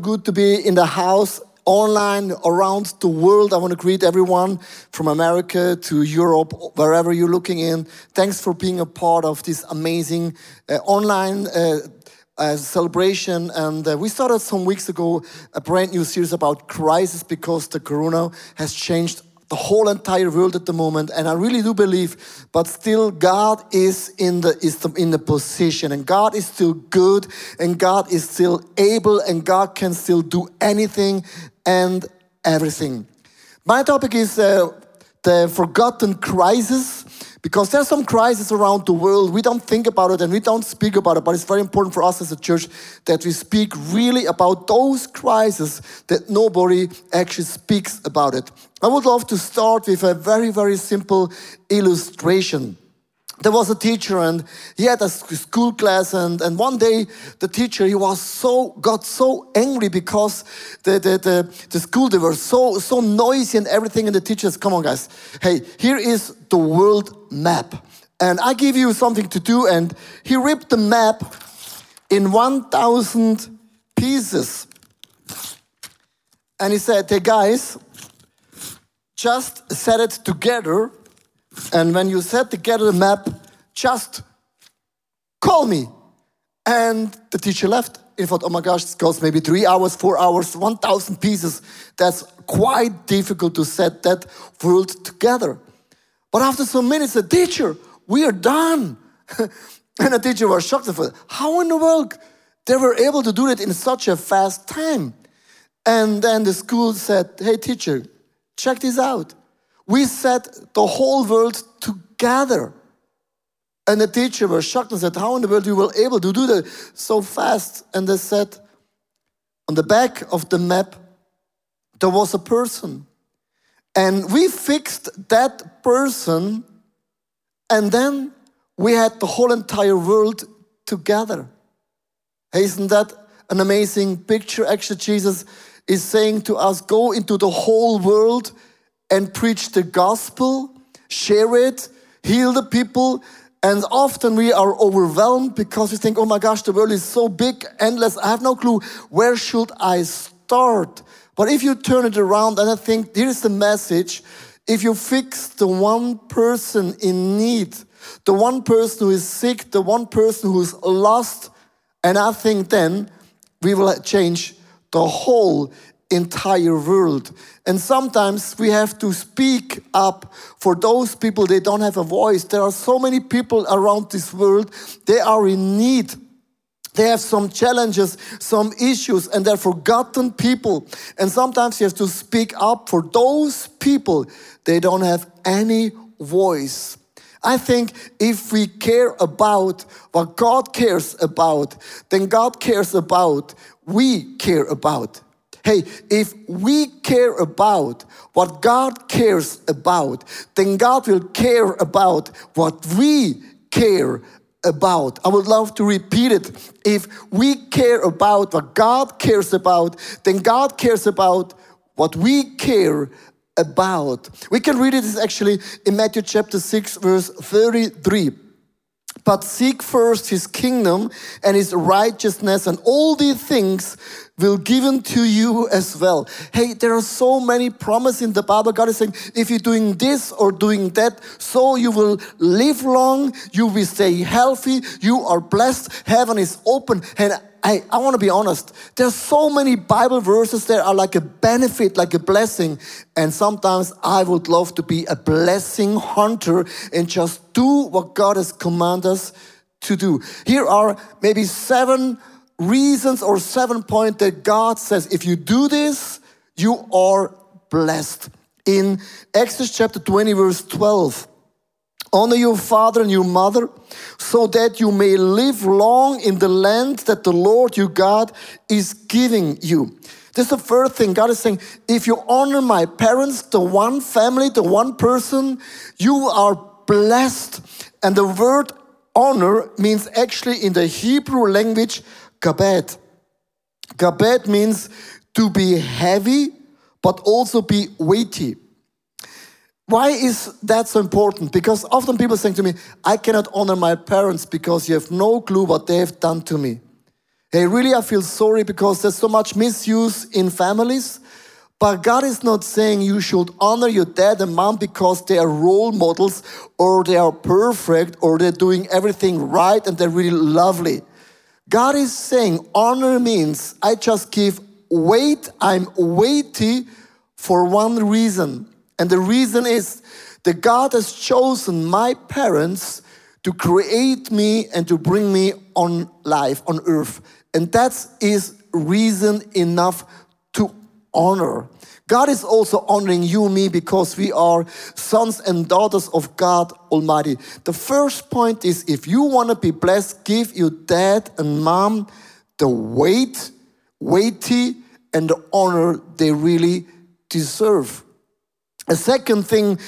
good to be in the house online around the world. I want to greet everyone from America to Europe, wherever you're looking in. Thanks for being a part of this amazing uh, online uh, uh, celebration. And uh, we started some weeks ago a brand new series about crisis because the corona has changed the whole entire world at the moment and i really do believe but still god is in the is in the position and god is still good and god is still able and god can still do anything and everything my topic is uh, the forgotten crisis because there's some crisis around the world. We don't think about it and we don't speak about it, but it's very important for us as a church that we speak really about those crises that nobody actually speaks about it. I would love to start with a very, very simple illustration. There was a teacher and he had a school class and, and one day the teacher he was so got so angry because the, the, the, the school they were so so noisy and everything and the teachers come on guys. Hey here is the world map. And i give you something to do and he ripped the map in 1000 pieces. And he said hey guys just set it together and when you set together the map, just call me. And the teacher left. He thought, oh my gosh, this goes maybe three hours, four hours, 1,000 pieces. That's quite difficult to set that world together. But after some minutes, the teacher, we are done. and the teacher was shocked. How in the world they were able to do it in such a fast time? And then the school said, hey, teacher, check this out we set the whole world together. And the teacher was shocked and said, How in the world you were able to do that so fast? And they said, On the back of the map, there was a person. And we fixed that person, and then we had the whole entire world together. Isn't that an amazing picture? Actually, Jesus is saying to us, Go into the whole world and preach the gospel, share it, heal the people. And often we are overwhelmed because we think, oh my gosh, the world is so big, endless. I have no clue. Where should I start? But if you turn it around and I think here's the message if you fix the one person in need, the one person who is sick, the one person who's lost, and I think then we will change the whole entire world. And sometimes we have to speak up for those people they don't have a voice. There are so many people around this world, they are in need. They have some challenges, some issues, and they're forgotten people. And sometimes you have to speak up for those people. They don't have any voice. I think if we care about what God cares about, then God cares about, we care about. Hey, if we care about what God cares about, then God will care about what we care about. I would love to repeat it. If we care about what God cares about, then God cares about what we care about. We can read it actually in Matthew chapter 6, verse 33. But seek first his kingdom and his righteousness, and all these things will given to you as well. Hey, there are so many promises in the Bible. God is saying, if you're doing this or doing that, so you will live long, you will stay healthy, you are blessed, heaven is open. And I, I want to be honest, there's so many Bible verses that are like a benefit, like a blessing. And sometimes I would love to be a blessing hunter and just do what God has commanded us to do. Here are maybe seven reasons or seven points that God says, if you do this, you are blessed. In Exodus chapter 20, verse 12, honor your father and your mother so that you may live long in the land that the Lord your God is giving you. This is the first thing God is saying. If you honor my parents, the one family, the one person, you are blessed. And the word honor means actually in the Hebrew language Kabed. Kabed means to be heavy, but also be weighty. Why is that so important? Because often people say to me, I cannot honor my parents because you have no clue what they have done to me. Hey, really, I feel sorry because there's so much misuse in families. But God is not saying you should honor your dad and mom because they are role models or they are perfect or they're doing everything right and they're really lovely. God is saying honor means I just give weight, I'm weighty for one reason. And the reason is that God has chosen my parents to create me and to bring me on life, on earth. And that is reason enough honor. God is also honoring you me because we are sons and daughters of God Almighty. The first point is if you want to be blessed, give your dad and mom the weight, weighty, and the honor they really deserve. A second thing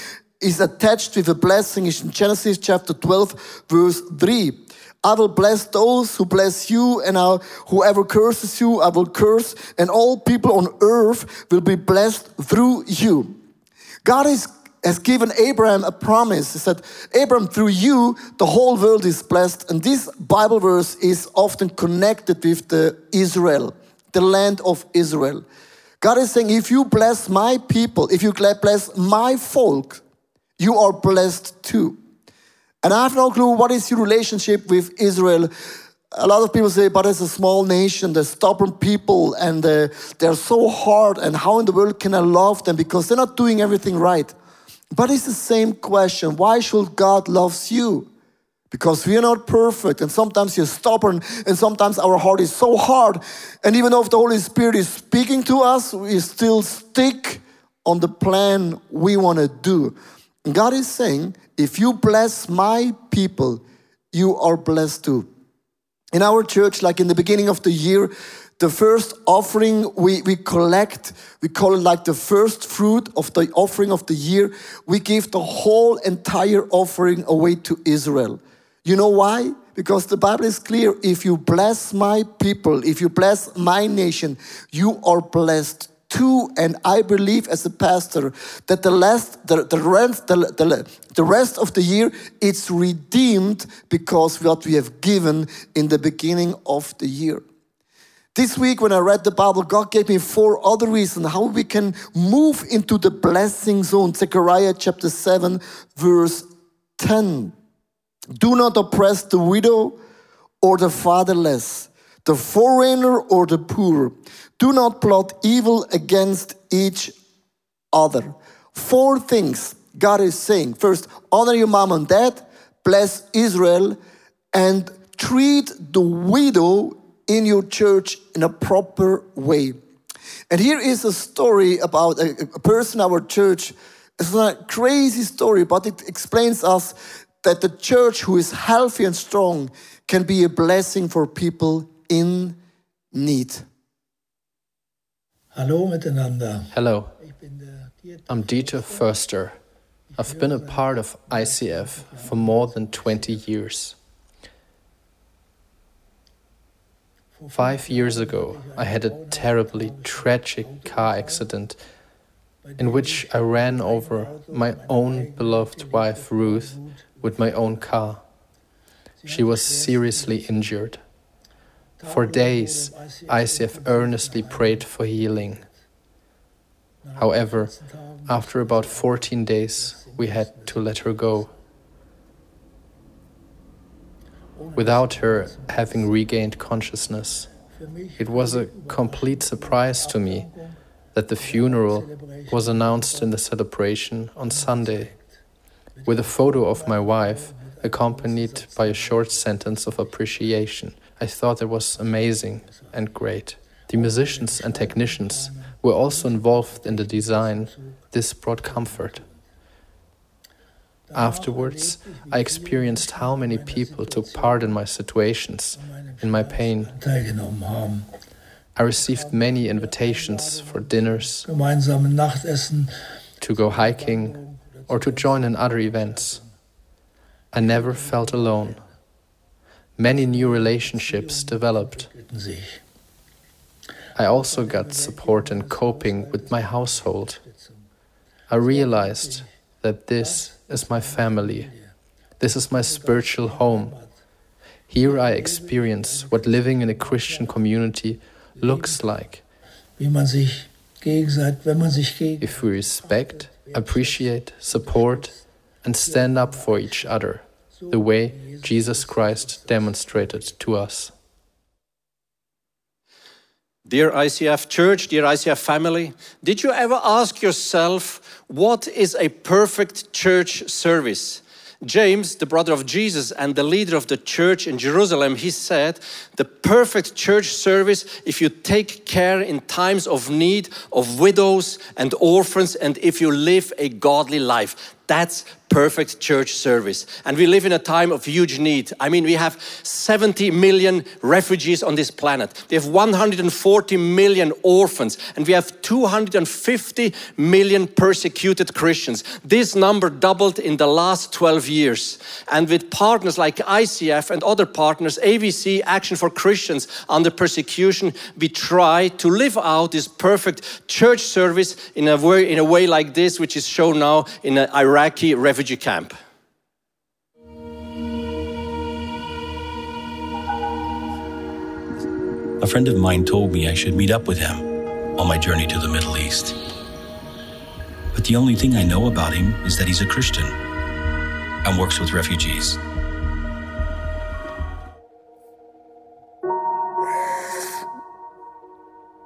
is attached with a blessing is in Genesis chapter 12, verse 3. I will bless those who bless you, and I'll, whoever curses you, I will curse, and all people on earth will be blessed through you. God is, has given Abraham a promise. He said, Abraham, through you, the whole world is blessed. And this Bible verse is often connected with the Israel, the land of Israel. God is saying, if you bless my people, if you bless my folk, you are blessed too. And I have no clue what is your relationship with Israel. A lot of people say, but it's a small nation, they're stubborn people, and uh, they're so hard, and how in the world can I love them? Because they're not doing everything right. But it's the same question why should God love you? Because we are not perfect, and sometimes you're stubborn, and sometimes our heart is so hard. And even though the Holy Spirit is speaking to us, we still stick on the plan we want to do. God is saying, if you bless my people, you are blessed too. In our church, like in the beginning of the year, the first offering we, we collect, we call it like the first fruit of the offering of the year. We give the whole entire offering away to Israel. You know why? Because the Bible is clear. If you bless my people, if you bless my nation, you are blessed two, and I believe as a pastor that the last, the, the, rest, the, the, the rest of the year it's redeemed because what we have given in the beginning of the year. This week, when I read the Bible, God gave me four other reasons how we can move into the blessing zone. Zechariah chapter 7, verse 10. Do not oppress the widow or the fatherless, the foreigner or the poor. Do not plot evil against each other. Four things God is saying. First, honor your mom and dad, bless Israel, and treat the widow in your church in a proper way. And here is a story about a, a person our church. It's not a crazy story, but it explains us that the church who is healthy and strong can be a blessing for people in need. Hallo miteinander. Hello, I'm Dieter Förster. I've been a part of ICF for more than 20 years. Five years ago, I had a terribly tragic car accident in which I ran over my own beloved wife Ruth with my own car. She was seriously injured. For days, ICF earnestly prayed for healing. However, after about 14 days, we had to let her go. Without her having regained consciousness, it was a complete surprise to me that the funeral was announced in the celebration on Sunday, with a photo of my wife accompanied by a short sentence of appreciation. I thought it was amazing and great. The musicians and technicians were also involved in the design. This brought comfort. Afterwards, I experienced how many people took part in my situations, in my pain. I received many invitations for dinners, to go hiking, or to join in other events. I never felt alone. Many new relationships developed. I also got support in coping with my household. I realized that this is my family. This is my spiritual home. Here I experience what living in a Christian community looks like. If we respect, appreciate, support, and stand up for each other, the way Jesus Christ demonstrated to us. Dear ICF Church, dear ICF family, did you ever ask yourself what is a perfect church service? James, the brother of Jesus and the leader of the church in Jerusalem, he said, The perfect church service, if you take care in times of need of widows and orphans, and if you live a godly life. That's perfect church service. And we live in a time of huge need. I mean, we have 70 million refugees on this planet. We have 140 million orphans, and we have 250 million persecuted Christians. This number doubled in the last 12 years. And with partners like ICF and other partners, AVC, Action for Christians under persecution, we try to live out this perfect church service in a way, in a way like this, which is shown now in uh, an Iraqi refugee camp. A friend of mine told me I should meet up with him on my journey to the Middle East. But the only thing I know about him is that he's a Christian and works with refugees.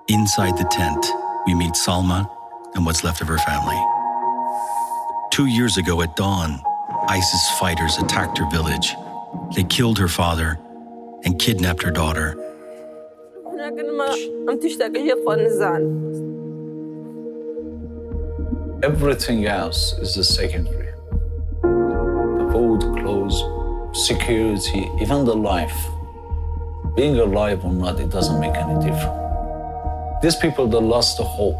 Inside the tent, we meet Salma and what's left of her family. Two years ago at dawn, ISIS fighters attacked her village. They killed her father and kidnapped her daughter. Everything else is the secondary. The food, clothes, security, even the life. Being alive or not, it doesn't make any difference. These people, they lost the hope.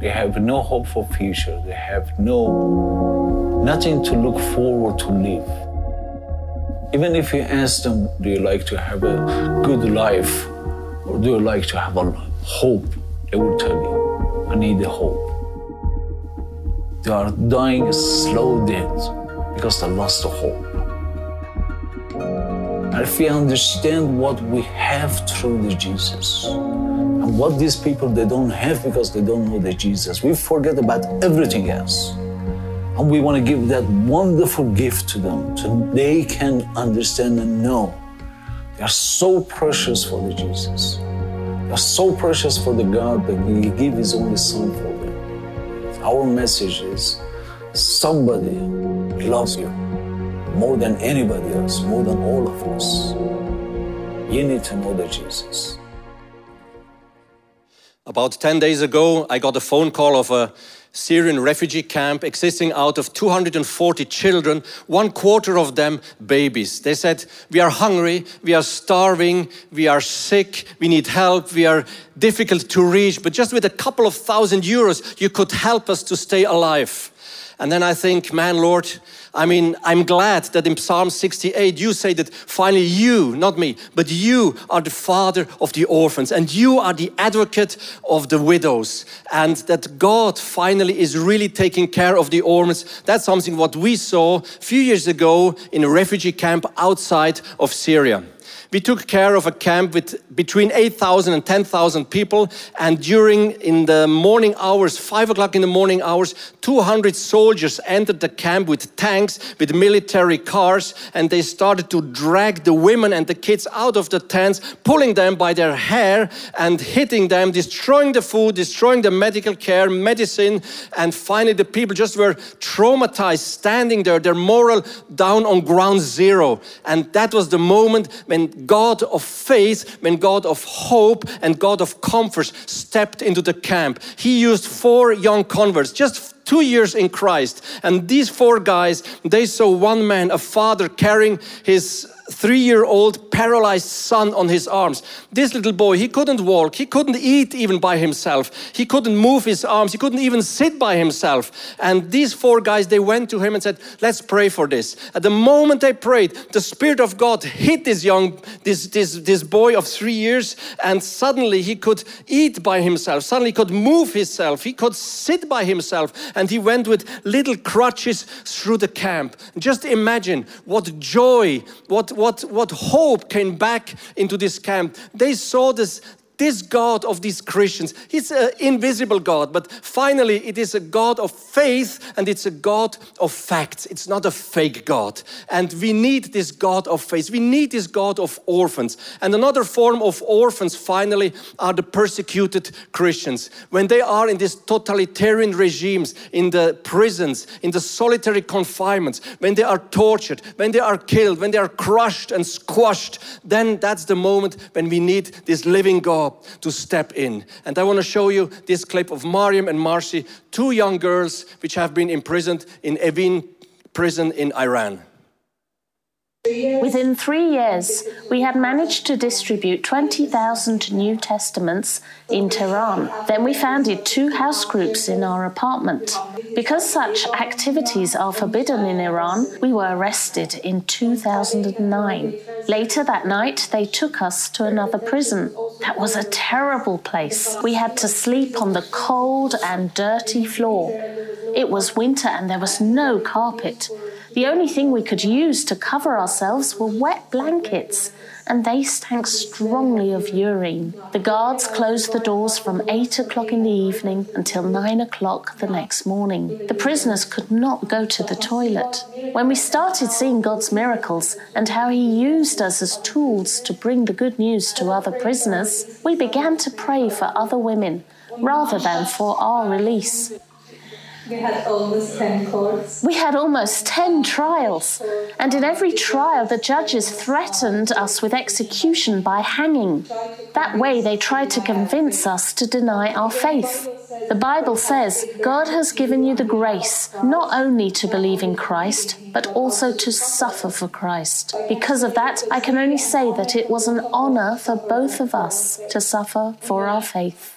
They have no hope for future. They have no nothing to look forward to live. Even if you ask them, do you like to have a good life or do you like to have a hope? They will tell you, I need a hope. They are dying a slow death because they lost the hope. And if we understand what we have through the Jesus, and what these people they don't have because they don't know the Jesus. We forget about everything else. And we want to give that wonderful gift to them so they can understand and know they are so precious for the Jesus. They are so precious for the God that He gave His only Son for them. Our message is somebody loves you more than anybody else, more than all of us. You need to know the Jesus. About 10 days ago, I got a phone call of a Syrian refugee camp existing out of 240 children, one quarter of them babies. They said, We are hungry, we are starving, we are sick, we need help, we are difficult to reach, but just with a couple of thousand euros, you could help us to stay alive. And then I think, man, Lord, I mean, I'm glad that in Psalm 68 you say that finally you, not me, but you are the father of the orphans and you are the advocate of the widows and that God finally is really taking care of the orphans. That's something what we saw a few years ago in a refugee camp outside of Syria. We took care of a camp with between 8,000 and 10,000 people. And during, in the morning hours, five o'clock in the morning hours, 200 soldiers entered the camp with tanks, with military cars, and they started to drag the women and the kids out of the tents, pulling them by their hair and hitting them, destroying the food, destroying the medical care, medicine. And finally, the people just were traumatized, standing there, their moral down on ground zero. And that was the moment when God of faith, when God of hope and God of comfort stepped into the camp. He used four young converts, just two years in Christ. And these four guys, they saw one man, a father, carrying his three year old paralyzed son on his arms. This little boy, he couldn't walk, he couldn't eat even by himself, he couldn't move his arms, he couldn't even sit by himself. And these four guys, they went to him and said, Let's pray for this. At the moment they prayed, the Spirit of God hit this young, this, this, this boy of three years, and suddenly he could eat by himself, suddenly he could move himself, he could sit by himself, and he went with little crutches through the camp. Just imagine what joy, what what, what hope came back into this camp? They saw this, this God of these Christians, He's an invisible God, but finally it is a God of faith and it's a God of facts. It's not a fake God. And we need this God of faith. We need this God of orphans. And another form of orphans, finally, are the persecuted Christians. When they are in these totalitarian regimes, in the prisons, in the solitary confinements, when they are tortured, when they are killed, when they are crushed and squashed, then that's the moment when we need this living God to step in. And I want to show you this clip of Mariam and Marcy, two young girls which have been imprisoned in Evin prison in Iran. Within three years, we had managed to distribute 20,000 New Testaments in Tehran. Then we founded two house groups in our apartment. Because such activities are forbidden in Iran, we were arrested in 2009. Later that night, they took us to another prison. That was a terrible place. We had to sleep on the cold and dirty floor. It was winter and there was no carpet. The only thing we could use to cover ourselves were wet blankets, and they stank strongly of urine. The guards closed the doors from 8 o'clock in the evening until 9 o'clock the next morning. The prisoners could not go to the toilet. When we started seeing God's miracles and how He used us as tools to bring the good news to other prisoners, we began to pray for other women rather than for our release. We had almost 10 courts. We had almost 10 trials, and in every trial, the judges threatened us with execution by hanging. That way, they tried to convince us to deny our faith. The Bible says God has given you the grace not only to believe in Christ, but also to suffer for Christ. Because of that, I can only say that it was an honor for both of us to suffer for our faith.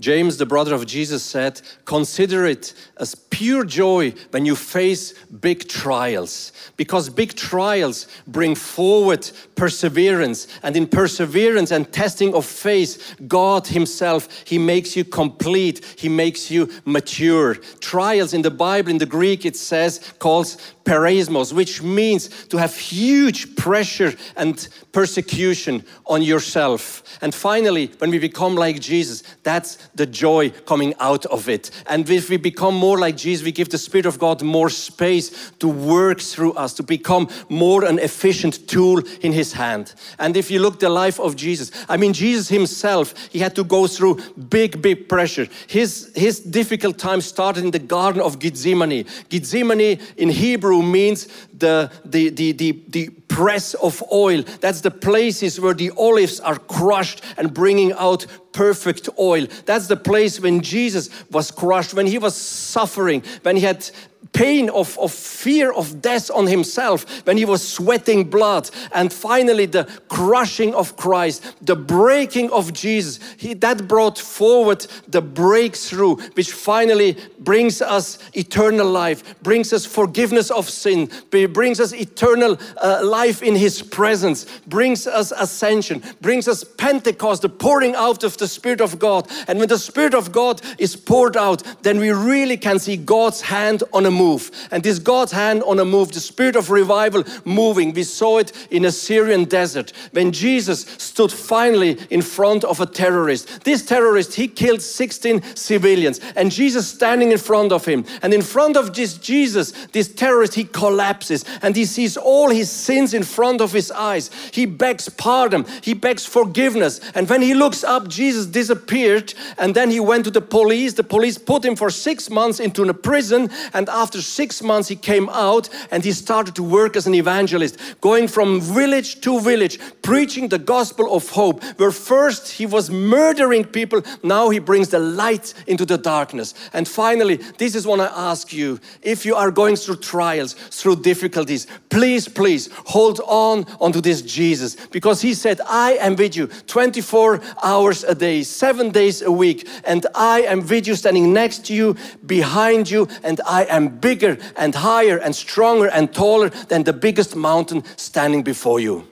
James, the brother of Jesus, said, Consider it as pure joy when you face big trials, because big trials bring forward perseverance. And in perseverance and testing of faith, God Himself, He makes you complete, He makes you mature. Trials in the Bible, in the Greek, it says, calls peirasmos, which means to have huge pressure and persecution on yourself. And finally, when we become like Jesus, that's the joy coming out of it. And if we become more like Jesus, we give the Spirit of God more space to work through us, to become more an efficient tool in His hand. And if you look the life of Jesus, I mean, Jesus Himself, He had to go through big, big pressure. His, his difficult time started in the Garden of Gethsemane. Gethsemane in Hebrew means the, the, the, the, the press of oil. That's the places where the olives are crushed and bringing out perfect oil. That's the place when Jesus was crushed, when he was suffering, when he had pain of, of fear of death on himself when he was sweating blood. And finally the crushing of christ the breaking of jesus. He, that brought forward the breakthrough which finally brings us eternal life brings us forgiveness of sin brings us eternal uh, life in his presence brings us ascension brings us pentecost the pouring out of the spirit of god. And when the spirit of god is poured out then we really can see god's hand on a move. And this God's hand on a move, the spirit of revival moving. We saw it in a Syrian desert when Jesus stood finally in front of a terrorist. This terrorist, he killed 16 civilians, and Jesus standing in front of him. And in front of this Jesus, this terrorist, he collapses and he sees all his sins in front of his eyes. He begs pardon, he begs forgiveness. And when he looks up, Jesus disappeared, and then he went to the police. The police put him for six months into a prison, and after six months, he came out and he started to work as an evangelist, going from village to village, preaching the gospel of hope. Where first he was murdering people, now he brings the light into the darkness. And finally, this is what I ask you if you are going through trials, through difficulties, please, please hold on onto this Jesus because he said, I am with you 24 hours a day, seven days a week, and I am with you, standing next to you, behind you, and I am bigger and higher and stronger and taller than the biggest mountain standing before you.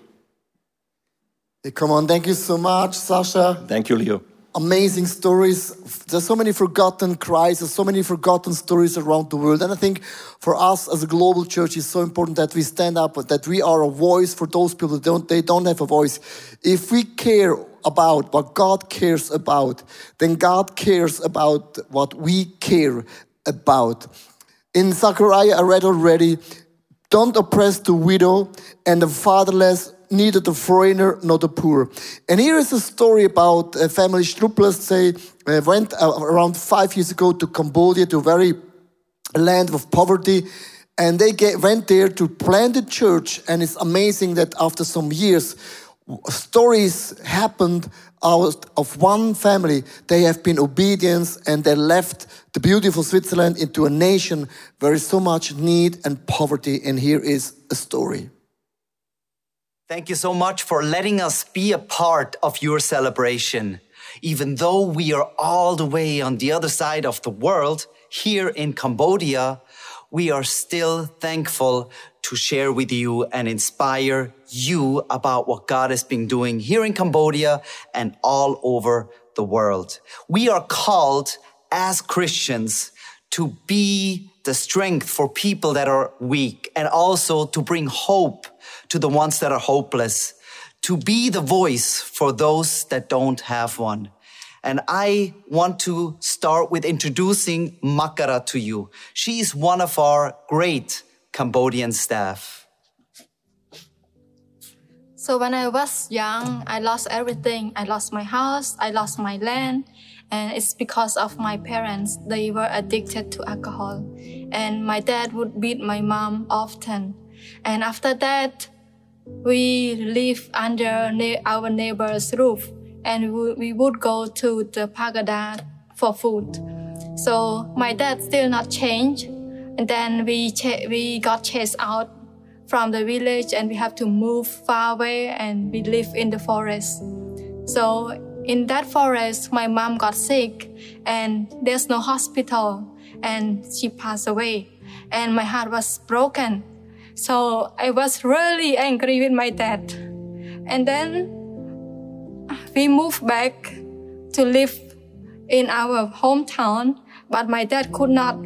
Hey, come on, thank you so much, Sasha. Thank you, Leo. amazing stories. There's so many forgotten cries, there's so many forgotten stories around the world. And I think for us as a global church, it's so important that we stand up, that we are a voice for those people that don't, they don't have a voice. If we care about what God cares about, then God cares about what we care about. In Zechariah, I read already, don't oppress the widow and the fatherless, neither the foreigner nor the poor. And here is a story about a family Struppelers. They uh, went uh, around five years ago to Cambodia, to a very land of poverty. And they get, went there to plant a church. And it's amazing that after some years, stories happened out of one family. They have been obedient and they left the beautiful Switzerland into a nation where is so much need and poverty. And here is a story. Thank you so much for letting us be a part of your celebration. Even though we are all the way on the other side of the world, here in Cambodia, we are still thankful to share with you and inspire you about what God has been doing here in Cambodia and all over the world. We are called as Christians to be the strength for people that are weak and also to bring hope to the ones that are hopeless, to be the voice for those that don't have one. And I want to start with introducing Makara to you. She is one of our great Cambodian staff. So when I was young, I lost everything. I lost my house, I lost my land, and it's because of my parents. They were addicted to alcohol, and my dad would beat my mom often. And after that, we live under our neighbor's roof and we would go to the pagoda for food. So my dad still not changed. And then we, we got chased out from the village and we have to move far away and we live in the forest. So in that forest, my mom got sick and there's no hospital and she passed away and my heart was broken so I was really angry with my dad. And then we moved back to live in our hometown, but my dad could not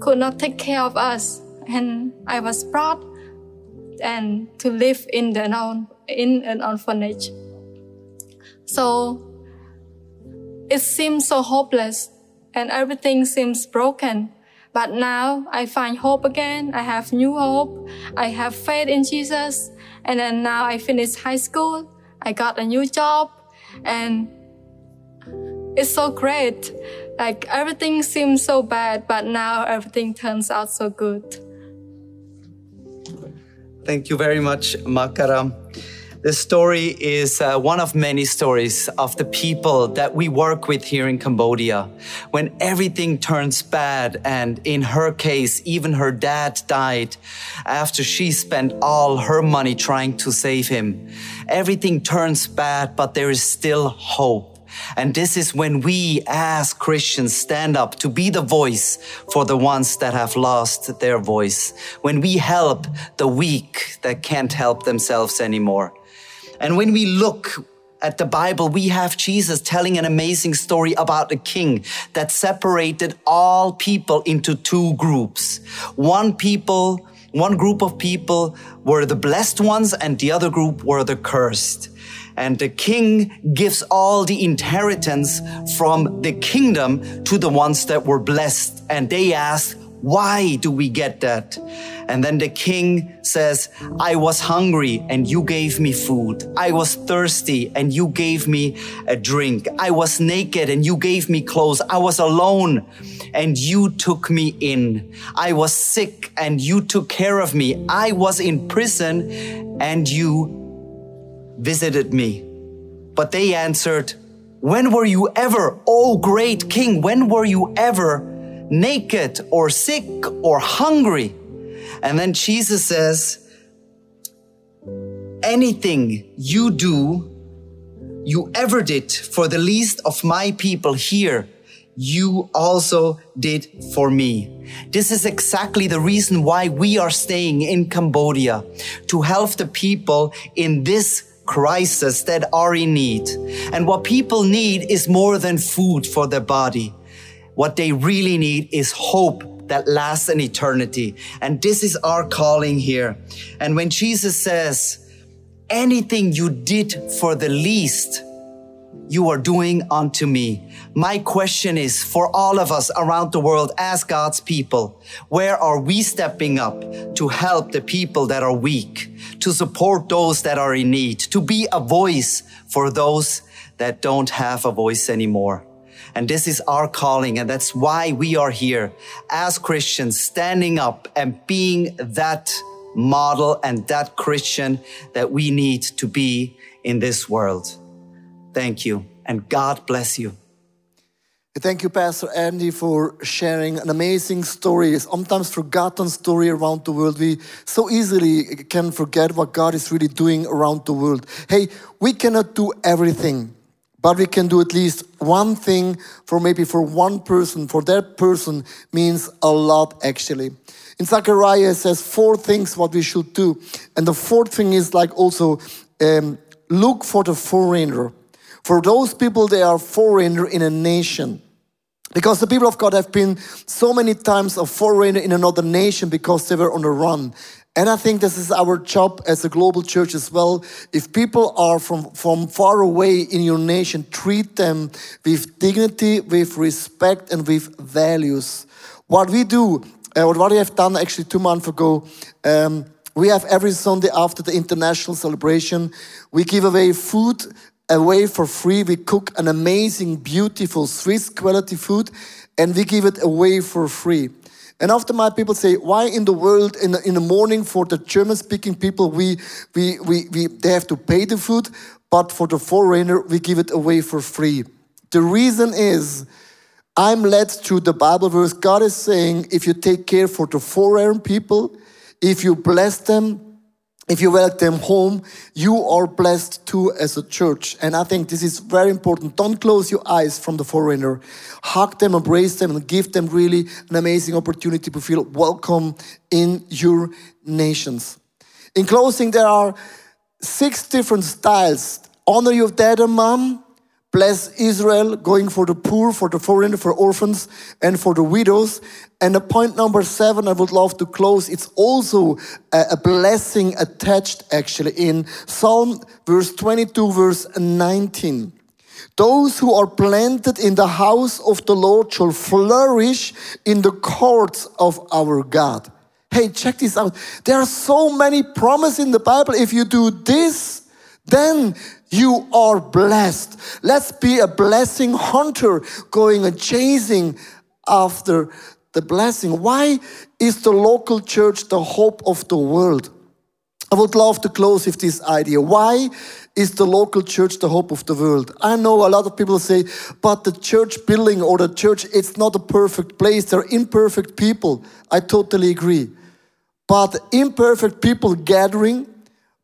could not take care of us, and I was brought and to live in the in an orphanage. So it seems so hopeless, and everything seems broken. But now I find hope again. I have new hope. I have faith in Jesus. And then now I finished high school. I got a new job and it's so great. Like everything seems so bad, but now everything turns out so good. Thank you very much, Makara. This story is uh, one of many stories of the people that we work with here in Cambodia. When everything turns bad, and in her case, even her dad died after she spent all her money trying to save him. Everything turns bad, but there is still hope. And this is when we as Christians stand up to be the voice for the ones that have lost their voice. When we help the weak that can't help themselves anymore. And when we look at the Bible, we have Jesus telling an amazing story about a king that separated all people into two groups. One people, one group of people were the blessed ones and the other group were the cursed. And the king gives all the inheritance from the kingdom to the ones that were blessed. And they ask, why do we get that? And then the king says, I was hungry and you gave me food. I was thirsty and you gave me a drink. I was naked and you gave me clothes. I was alone and you took me in. I was sick and you took care of me. I was in prison and you visited me. But they answered, When were you ever, O great king, when were you ever naked or sick or hungry. And then Jesus says, anything you do, you ever did for the least of my people here, you also did for me. This is exactly the reason why we are staying in Cambodia to help the people in this crisis that are in need. And what people need is more than food for their body. What they really need is hope that lasts an eternity. And this is our calling here. And when Jesus says, anything you did for the least, you are doing unto me. My question is for all of us around the world as God's people, where are we stepping up to help the people that are weak, to support those that are in need, to be a voice for those that don't have a voice anymore? And this is our calling. And that's why we are here as Christians, standing up and being that model and that Christian that we need to be in this world. Thank you, and God bless you. Thank you, Pastor Andy, for sharing an amazing story, sometimes forgotten story around the world. We so easily can forget what God is really doing around the world. Hey, we cannot do everything, but we can do at least one thing for maybe for one person. For that person means a lot, actually. In Zechariah, it says four things what we should do. And the fourth thing is like also um, look for the foreigner. For those people, they are foreigner in a nation. Because the people of God have been so many times a foreigner in another nation because they were on the run. And I think this is our job as a global church as well. If people are from, from far away in your nation, treat them with dignity, with respect, and with values. What we do, uh, what we have done actually two months ago, um, we have every Sunday after the international celebration, we give away food away for free. We cook an amazing, beautiful Swiss quality food and we give it away for free. And often my people say, why in the world in the, in the morning for the German speaking people, we, we, we, we, they have to pay the food, but for the foreigner, we give it away for free. The reason is, I'm led through the Bible verse. God is saying, if you take care for the foreign people, if you bless them, if you welcome them home, you are blessed too as a church. And I think this is very important. Don't close your eyes from the foreigner. Hug them, embrace them, and give them really an amazing opportunity to feel welcome in your nations. In closing, there are six different styles. Honor your dad and mom, Bless Israel, going for the poor, for the foreigner, for orphans, and for the widows. And the point number seven, I would love to close. It's also a, blessing attached actually in Psalm verse 22, verse 19. Those who are planted in the house of the Lord shall flourish in the courts of our God. Hey, check this out. There are so many promises in the Bible. If you do this, then you are blessed. Let's be a blessing hunter going and chasing after the blessing. Why is the local church the hope of the world? I would love to close with this idea. Why is the local church the hope of the world? I know a lot of people say, but the church building or the church, it's not a perfect place. They're imperfect people. I totally agree. But imperfect people gathering,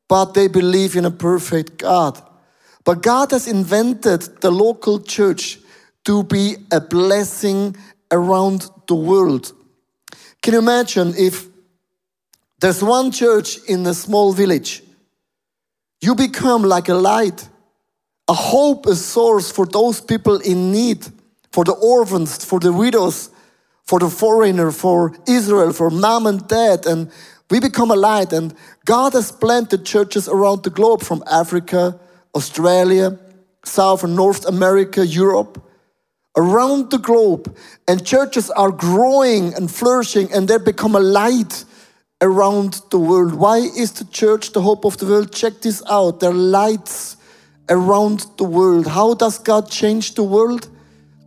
but they believe in a perfect God. But God has invented the local church to be a blessing around the world. Can you imagine if there's one church in a small village? You become like a light, a hope, a source for those people in need, for the orphans, for the widows, for the foreigner, for Israel, for mom and dad. And we become a light. And God has planted churches around the globe from Africa Australia, South and North America, Europe, around the globe. And churches are growing and flourishing and they become a light around the world. Why is the church the hope of the world? Check this out. There are lights around the world. How does God change the world?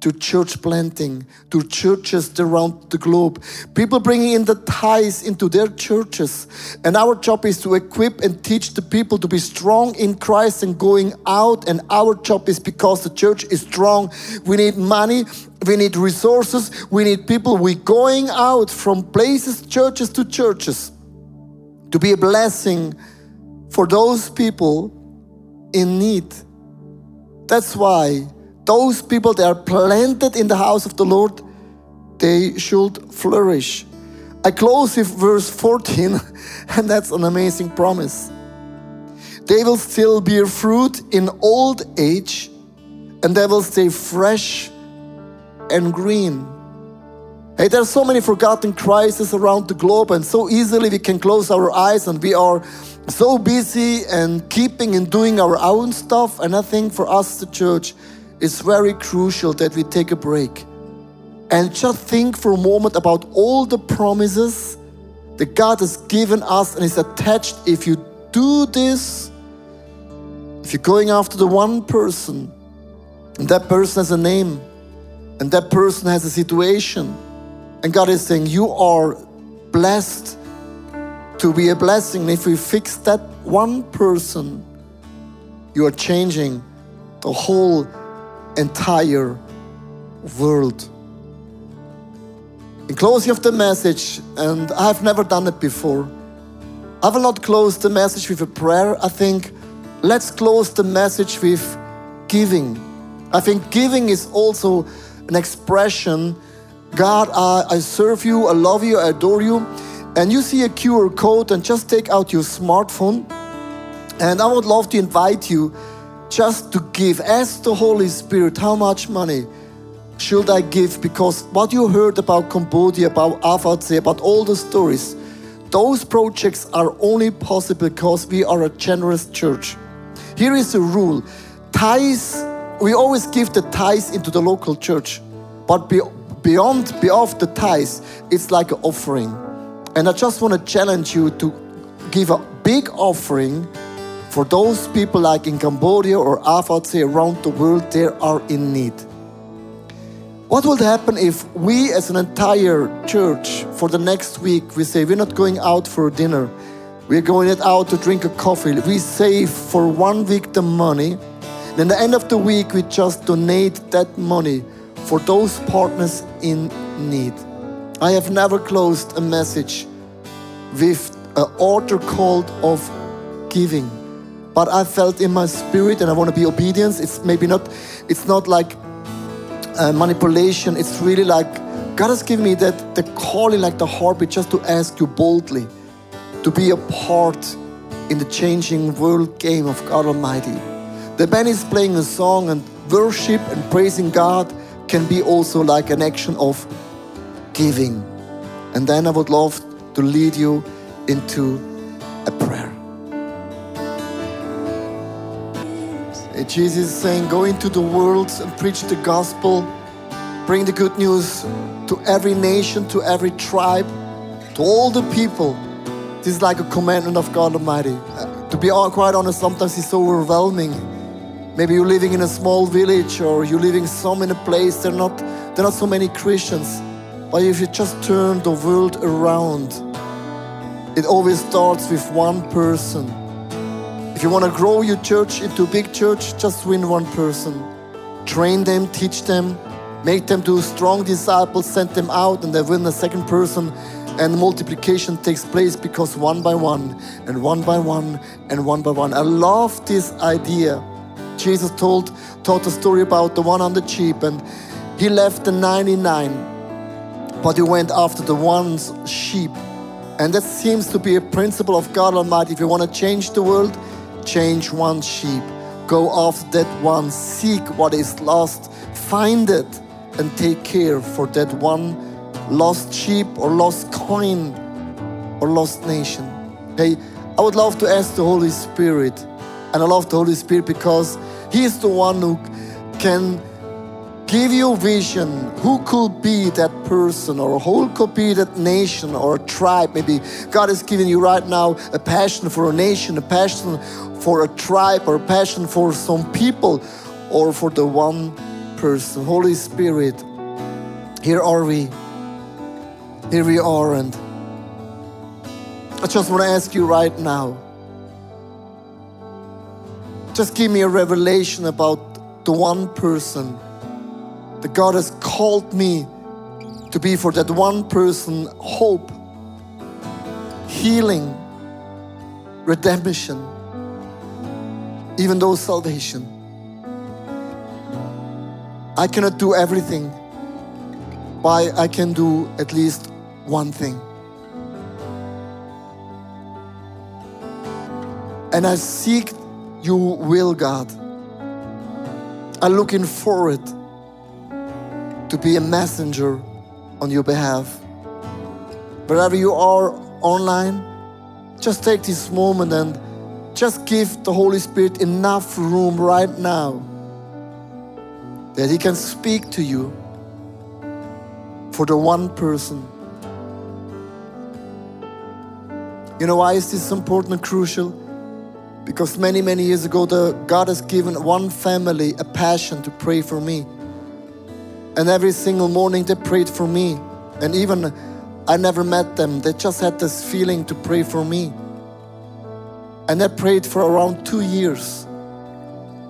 To church planting, to churches around the globe. People bringing in the ties into their churches. And our job is to equip and teach the people to be strong in Christ and going out. And our job is because the church is strong. We need money, we need resources, we need people. We're going out from places, churches to churches to be a blessing for those people in need. That's why those people that are planted in the house of the Lord, they should flourish. I close with verse 14, and that's an amazing promise. They will still bear fruit in old age and they will stay fresh and green. Hey, there are so many forgotten crises around the globe, and so easily we can close our eyes and we are so busy and keeping and doing our own stuff. And I think for us, the church, it's very crucial that we take a break and just think for a moment about all the promises that God has given us and is attached. If you do this, if you're going after the one person, and that person has a name, and that person has a situation, and God is saying, You are blessed to be a blessing. If we fix that one person, you are changing the whole entire world. In closing of the message, and I've never done it before, I will not close the message with a prayer. I think let's close the message with giving. I think giving is also an expression God, I, I serve you, I love you, I adore you. And you see a QR code, and just take out your smartphone. And I would love to invite you just to give. Ask the Holy Spirit, how much money should I give? Because what you heard about Cambodia, about Avatse, about all the stories, those projects are only possible because we are a generous church. Here is the rule tithes, we always give the tithes into the local church, but beyond, beyond the tithes, it's like an offering. And I just want to challenge you to give a big offering for those people like in Cambodia or AVC around the world, they are in need. What will happen if we as an entire church for the next week, we say we're not going out for dinner, we're going out to drink a coffee. We save for one week the money. Then at the end of the week, we just donate that money for those partners in need. I have never closed a message with an altar call of giving. But I felt in my spirit and I want to be obedient. It's maybe not, it's not like uh, manipulation. It's really like God has given me that the calling like the heartbeat just to ask you boldly to be a part in the changing world game of God Almighty. The band is playing a song and worship and praising God can be also like an action of giving. And then I would love to lead you into Jesus is saying, Go into the world and preach the gospel, bring the good news to every nation, to every tribe, to all the people. This is like a commandment of God Almighty. Uh, to be quite honest, sometimes it's so overwhelming. Maybe you're living in a small village or you're living some in a place, there are not, there are not so many Christians. But if you just turn the world around, it always starts with one person. If you want to grow your church into a big church, just win one person. Train them, teach them, make them do strong disciples, send them out, and they win a second person. And multiplication takes place because one by one, and one by one, and one by one. I love this idea. Jesus told, taught a story about the 100 sheep, and he left the 99, but he went after the one sheep. And that seems to be a principle of God Almighty. If you want to change the world, change one sheep. Go after that one, seek what is lost, find it, and take care for that one lost sheep or lost coin or lost nation. Hey, I would love to ask the Holy Spirit, and I love the Holy Spirit because He is the one who can give you a vision who could be that person or who could be that nation or a tribe? Maybe god is giving you right now a passion for a nation a passion for a tribe or a passion for some people or for the one person. Holy spirit here are we. Here we are and i just want to ask you right now just give me a revelation about the one person that God has called me to be for that one person hope, healing, redemption, even though salvation. I cannot do everything, but I can do at least one thing. And I seek you will, God. I'm looking forward to be a messenger on your behalf. Wherever you are online, just take this moment and just give the Holy Spirit enough room right now that He can speak to you for the one person. You know why is this important and crucial? Because many, many years ago, the, God has given one family a passion to pray for me. And every single morning they prayed for me. And even I never met them, they just had this feeling to pray for me. And they prayed for around two years.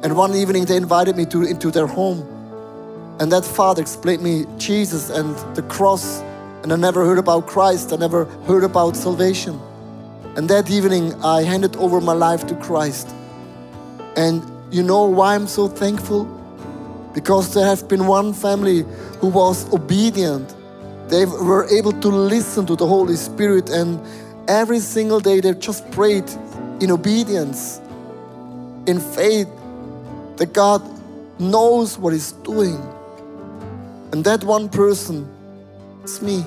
And one evening they invited me to, into their home. And that father explained me Jesus and the cross. And I never heard about Christ, I never heard about salvation. And that evening, I handed over my life to Christ. And you know why I'm so thankful? Because there have been one family who was obedient. They were able to listen to the Holy Spirit, and every single day they just prayed in obedience, in faith that God knows what He's doing. And that one person, it's me.